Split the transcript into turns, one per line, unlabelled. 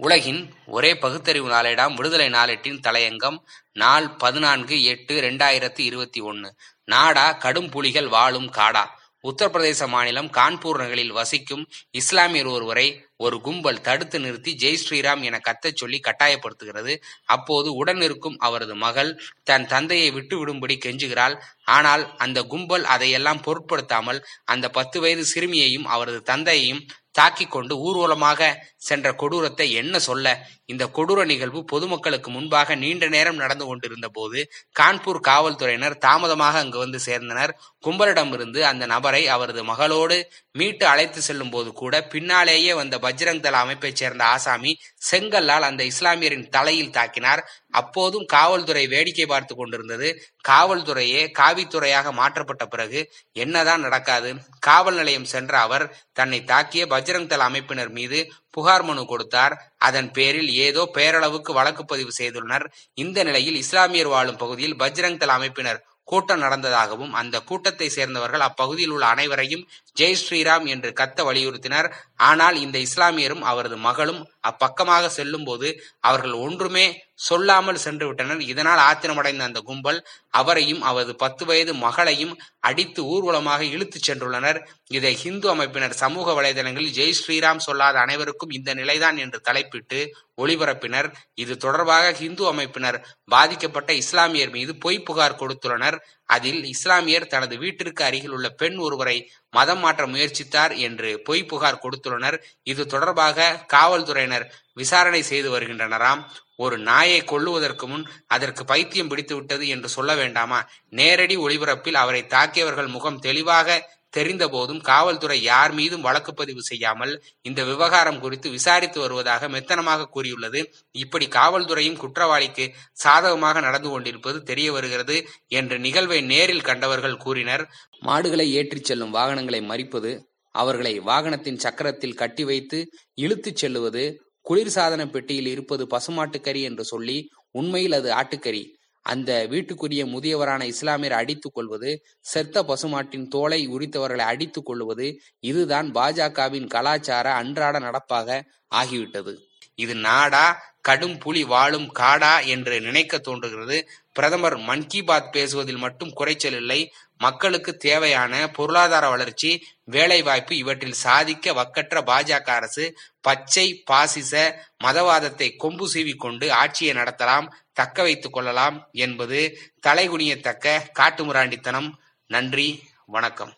உலகின் ஒரே பகுத்தறிவு நாளேடாம் விடுதலை நாளேட்டின் தலையங்கம் நாள் பதினான்கு எட்டு ரெண்டாயிரத்தி இருபத்தி ஒன்று நாடா கடும் புலிகள் வாழும் காடா. உத்தரப்பிரதேச மாநிலம் கான்பூர் நகரில் வசிக்கும் இஸ்லாமியர் ஒருவரை ஒரு கும்பல் தடுத்து நிறுத்தி ஜெய் ஸ்ரீராம் என கத்தச் சொல்லி கட்டாயப்படுத்துகிறது. அப்போது உடன் இருக்கும் அவரது மகள் தன் தந்தையை விட்டு விடும்படி கெஞ்சுகிறாள். ஆனால் அந்த கும்பல் அதையெல்லாம் பொருட்படுத்தாமல் அந்த பத்து வயது சிறுமியையும் அவரது தந்தையையும் தாக்கிக் கொண்டு ஊர்வலமாக சென்ற கொடூரத்தை என்ன சொல்ல? இந்த கொடூர நிகழ்வு பொதுமக்களுக்கு முன்பாக நீண்ட நேரம் நடந்து கொண்டிருந்த போது கான்பூர் காவல்துறையினர் தாமதமாக அங்கு வந்து சேர்ந்தனர். கும்பலிடமிருந்து அந்த நபரை அவரது மகளோடு மீட்டு அழைத்து செல்லும் போது கூட பின்னாலேயே வந்த பஜ்ரங் தள அமைப்பைச் சேர்ந்த ஆசாமி செங்கல்லால் அந்த இஸ்லாமியரின் தலையில் தாக்கினார். அப்போதும் காவல்துறை வேடிக்கை பார்த்து கொண்டிருந்தது. காவல்துறையே காவித்துறையாக மாற்றப்பட்ட பிறகு என்னதான் நடக்காது. காவல் நிலையம் சென்ற அவர் தன்னை தாக்கிய பஜ்ரங் தள அமைப்பினர் மீது புகார் மனு கொடுத்தார். அதன் பேரில் ஏதோ பேரளவுக்கு வழக்கு பதிவு செய்துள்ளனர். இந்த நிலையில் இஸ்லாமியர் வாழும் பகுதியில் பஜ்ரங் தள அமைப்பினர் கூட்டம் நடந்ததாகவும் அந்த கூட்டத்தை சேர்ந்தவர்கள் அப்பகுதியில் உள்ள அனைவரையும் ஜெய் ஸ்ரீராம் என்று கத்த வலியுறுத்தினர். ஆனால் இந்த இஸ்லாமியரும் அவரது மகளும் அப்பக்கமாக செல்லும் போது அவர்கள் ஒன்றுமே சொல்லாமல் சென்று விட்டனர் இதனால் ஆத்திரமடைந்த அந்த கும்பல் அவரையும் அவரது பத்து வயது மகளையும் அடித்து ஊர்வலமாக இழுத்துச் சென்றுள்ளனர். இதை ஹிந்து அமைப்பினர் சமூக வலைதளங்களில் ஜெய் ஸ்ரீராம் சொல்லாத அனைவருக்கும் இந்த நிலைதான் என்று தலைப்பிட்டு ஒளிபரப்பினர். இது தொடர்பாக ஹிந்து அமைப்பினர் பாதிக்கப்பட்ட இஸ்லாமியர் மீது பொய் புகார் கொடுத்துள்ளனர். அதில் இஸ்லாமியர் தனது வீட்டிற்கு அருகில் உள்ள பெண் ஒருவரை மதம் மாற்ற முயற்சித்தார் என்று பொய் புகார் கொடுத்துள்ளனர். இது தொடர்பாக காவல்துறையினர் விசாரணை செய்து வருகின்றனராம். ஒரு நாயை கொல்லுவதற்கு முன் அதற்கு பைத்தியம் பிடித்து விட்டது என்று சொல்ல வேண்டாமா? நேரடி ஒளிபரப்பில் அவரை தாக்கியவர்கள் முகம் தெளிவாக தெரிந்த போதும் காவல்துறை யார் மீதும் வழக்கு பதிவு செய்யாமல் இந்த விவகாரம் குறித்து விசாரித்து வருவதாக மெத்தனமாக கூறியுள்ளது. இப்படி காவல்துறையும் குற்றவாளிக்கு சாதகமாக நடந்து கொண்டிருப்பது தெரிய வருகிறது என்று நிகழ்வை நேரில் கண்டவர்கள் கூறினர். மாடுகளை ஏற்றிச் செல்லும் வாகனங்களை மறிப்பது அவர்களை வாகனத்தின் சக்கரத்தில் கட்டி வைத்து இழுத்துச் செல்லுவது குளிர்சாதன பெட்டியில் இருப்பது பசுமாட்டுக்கறி என்று சொல்லி உண்மையில் அது ஆட்டுக்கறி. அந்த வீட்டுக்குரிய முதியவரான இஸ்லாமியர் அடித்துக் கொள்வது செத்த பசுமாட்டின் தோலை உரித்தவர்களை அடித்துக் கொள்வது இதுதான் பாஜகவின் கலாச்சார அன்றாட நடப்பாக ஆகிவிட்டது. இது நாடா கடும் புலி வாழும் காடா என்று நினைக்க தோன்றுகிறது. பிரதமர் மன் கி பாத் பேசுவதில் மட்டும் குறைச்சல் இல்லை. மக்களுக்கு தேவையான பொருளாதார வளர்ச்சி வேலைவாய்ப்பு இவற்றில் சாதிக்க வக்கற்ற பாஜக அரசு பச்சை பாசிச மதவாதத்தை கொம்பு சீவிக்கொண்டு ஆட்சியை நடத்தலாம் தக்க வைத்துக் கொள்ளலாம் என்பது தலைகுனியத்தக்க காட்டுமிராண்டித்தனம். நன்றி வணக்கம்.